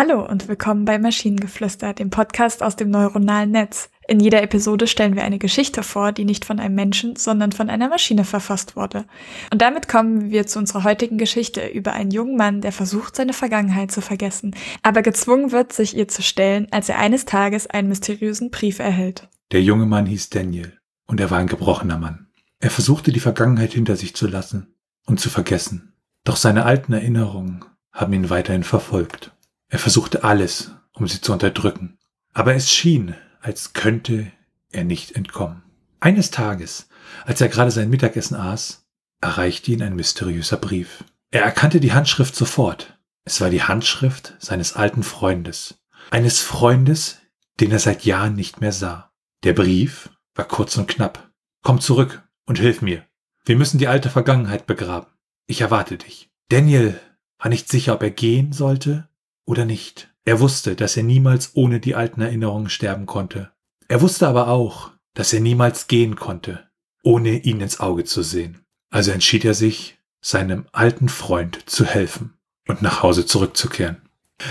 Hallo und willkommen bei Maschinengeflüster, dem Podcast aus dem neuronalen Netz. In jeder Episode stellen wir eine Geschichte vor, die nicht von einem Menschen, sondern von einer Maschine verfasst wurde. Und damit kommen wir zu unserer heutigen Geschichte über einen jungen Mann, der versucht, seine Vergangenheit zu vergessen, aber gezwungen wird, sich ihr zu stellen, als er eines Tages einen mysteriösen Brief erhält. Der junge Mann hieß Daniel und er war ein gebrochener Mann. Er versuchte die Vergangenheit hinter sich zu lassen und zu vergessen. Doch seine alten Erinnerungen haben ihn weiterhin verfolgt. Er versuchte alles, um sie zu unterdrücken. Aber es schien, als könnte er nicht entkommen. Eines Tages, als er gerade sein Mittagessen aß, erreichte ihn ein mysteriöser Brief. Er erkannte die Handschrift sofort. Es war die Handschrift seines alten Freundes. Eines Freundes, den er seit Jahren nicht mehr sah. Der Brief war kurz und knapp. Komm zurück und hilf mir. Wir müssen die alte Vergangenheit begraben. Ich erwarte dich. Daniel war nicht sicher, ob er gehen sollte oder nicht. Er wusste, dass er niemals ohne die alten Erinnerungen sterben konnte. Er wusste aber auch, dass er niemals gehen konnte, ohne ihn ins Auge zu sehen. Also entschied er sich, seinem alten Freund zu helfen und nach Hause zurückzukehren.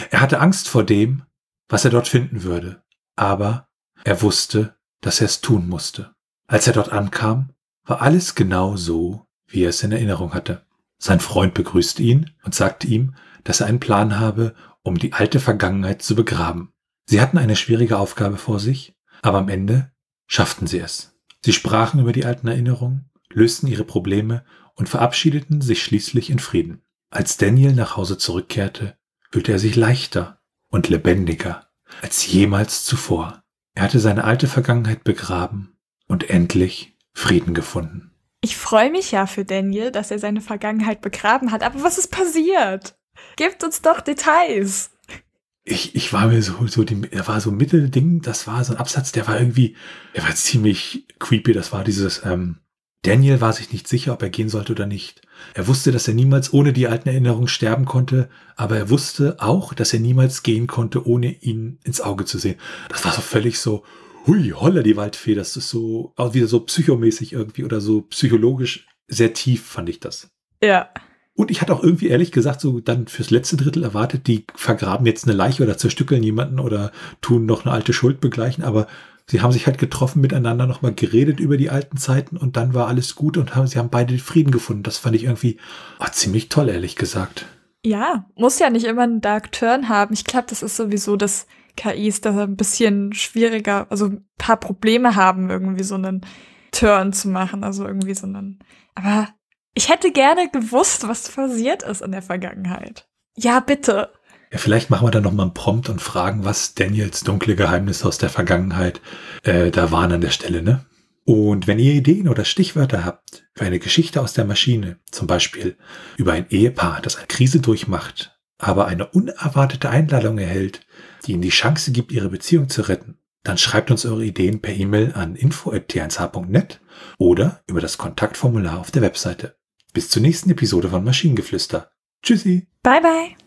Er hatte Angst vor dem, was er dort finden würde, aber er wusste, dass er es tun musste. Als er dort ankam, war alles genau so, wie er es in Erinnerung hatte. Sein Freund begrüßte ihn und sagte ihm, dass er einen Plan habe, um die alte Vergangenheit zu begraben. Sie hatten eine schwierige Aufgabe vor sich, aber am Ende schafften sie es. Sie sprachen über die alten Erinnerungen, lösten ihre Probleme und verabschiedeten sich schließlich in Frieden. Als Daniel nach Hause zurückkehrte, fühlte er sich leichter und lebendiger als jemals zuvor. Er hatte seine alte Vergangenheit begraben und endlich Frieden gefunden. Ich freue mich ja für Daniel, dass er seine Vergangenheit begraben hat, aber was ist passiert? Gebt uns doch Details. Ich, ich war mir so, so die, er war so Mittelding, das war so ein Absatz, der war irgendwie, er war ziemlich creepy, das war dieses, ähm, Daniel war sich nicht sicher, ob er gehen sollte oder nicht. Er wusste, dass er niemals ohne die alten Erinnerungen sterben konnte, aber er wusste auch, dass er niemals gehen konnte, ohne ihn ins Auge zu sehen. Das war so völlig so, hui, holla die Waldfee, das ist so, auch wieder so psychomäßig irgendwie oder so psychologisch sehr tief fand ich das. Ja. Und ich hatte auch irgendwie ehrlich gesagt so dann fürs letzte Drittel erwartet, die vergraben jetzt eine Leiche oder zerstückeln jemanden oder tun noch eine alte Schuld begleichen, aber sie haben sich halt getroffen miteinander, nochmal geredet über die alten Zeiten und dann war alles gut und haben, sie haben beide Frieden gefunden. Das fand ich irgendwie oh, ziemlich toll, ehrlich gesagt. Ja, muss ja nicht immer einen Dark Turn haben. Ich glaube, das ist sowieso das KIs, da ein bisschen schwieriger, also ein paar Probleme haben, irgendwie so einen Turn zu machen, also irgendwie so einen. Aber ich hätte gerne gewusst, was passiert ist in der Vergangenheit. Ja, bitte. Ja, vielleicht machen wir dann nochmal einen Prompt und fragen, was Daniels dunkle Geheimnisse aus der Vergangenheit äh, da waren an der Stelle, ne? Und wenn ihr Ideen oder Stichwörter habt für eine Geschichte aus der Maschine, zum Beispiel über ein Ehepaar, das eine Krise durchmacht, aber eine unerwartete Einladung erhält, die ihnen die Chance gibt, ihre Beziehung zu retten, dann schreibt uns eure Ideen per E-Mail an info.t1h.net oder über das Kontaktformular auf der Webseite. Bis zur nächsten Episode von Maschinengeflüster. Tschüssi. Bye bye.